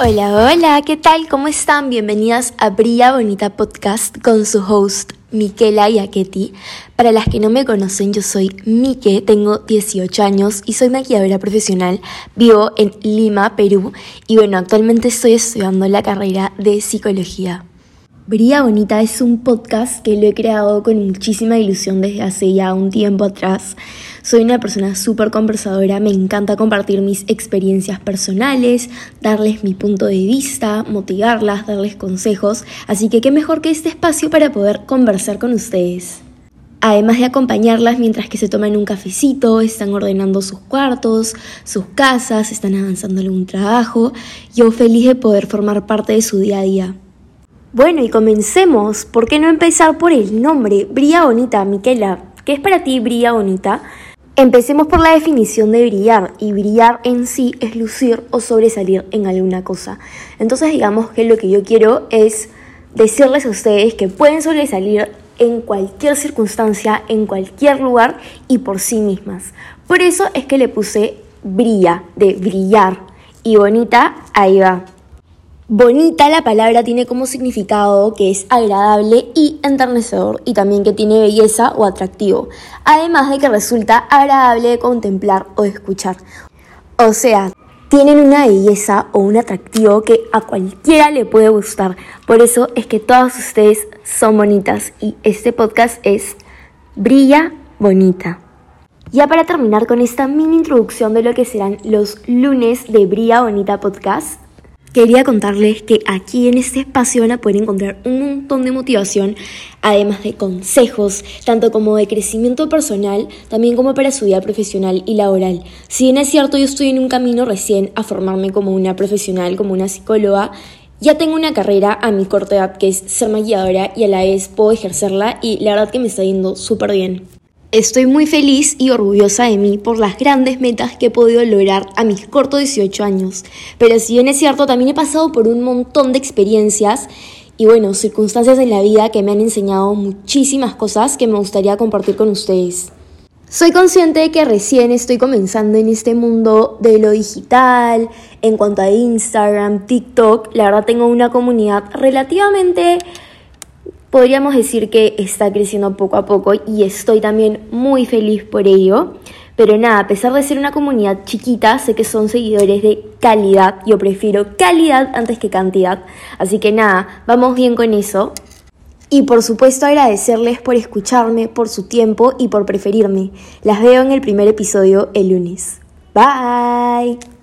Hola, hola, ¿qué tal? ¿Cómo están? Bienvenidas a Brilla Bonita Podcast con su host Miquela Yaqueti. Para las que no me conocen, yo soy Mike, tengo 18 años y soy maquilladora profesional. Vivo en Lima, Perú y bueno, actualmente estoy estudiando la carrera de psicología. Brilla Bonita es un podcast que lo he creado con muchísima ilusión desde hace ya un tiempo atrás. Soy una persona súper conversadora, me encanta compartir mis experiencias personales, darles mi punto de vista, motivarlas, darles consejos, así que qué mejor que este espacio para poder conversar con ustedes. Además de acompañarlas mientras que se toman un cafecito, están ordenando sus cuartos, sus casas, están avanzando algún trabajo, yo feliz de poder formar parte de su día a día. Bueno, y comencemos. ¿Por qué no empezar por el nombre? Brilla Bonita, Miquela. ¿Qué es para ti Brilla Bonita? Empecemos por la definición de brillar, y brillar en sí es lucir o sobresalir en alguna cosa. Entonces digamos que lo que yo quiero es decirles a ustedes que pueden sobresalir en cualquier circunstancia, en cualquier lugar y por sí mismas. Por eso es que le puse brilla, de brillar, y bonita, ahí va. Bonita la palabra tiene como significado que es agradable y enternecedor y también que tiene belleza o atractivo, además de que resulta agradable de contemplar o de escuchar. O sea, tienen una belleza o un atractivo que a cualquiera le puede gustar. Por eso es que todas ustedes son bonitas y este podcast es Brilla Bonita. Ya para terminar con esta mini introducción de lo que serán los lunes de Brilla Bonita Podcast, Quería contarles que aquí en este espacio van a poder encontrar un montón de motivación, además de consejos, tanto como de crecimiento personal, también como para su vida profesional y laboral. Si bien es cierto, yo estoy en un camino recién a formarme como una profesional, como una psicóloga, ya tengo una carrera a mi corta edad que es ser maquilladora y a la vez puedo ejercerla y la verdad que me está yendo súper bien. Estoy muy feliz y orgullosa de mí por las grandes metas que he podido lograr a mis cortos 18 años. Pero si bien es cierto, también he pasado por un montón de experiencias y bueno, circunstancias en la vida que me han enseñado muchísimas cosas que me gustaría compartir con ustedes. Soy consciente de que recién estoy comenzando en este mundo de lo digital, en cuanto a Instagram, TikTok, la verdad tengo una comunidad relativamente podríamos decir que está creciendo poco a poco y estoy también muy feliz por ello. Pero nada, a pesar de ser una comunidad chiquita, sé que son seguidores de calidad. Yo prefiero calidad antes que cantidad. Así que nada, vamos bien con eso. Y por supuesto agradecerles por escucharme, por su tiempo y por preferirme. Las veo en el primer episodio el lunes. Bye.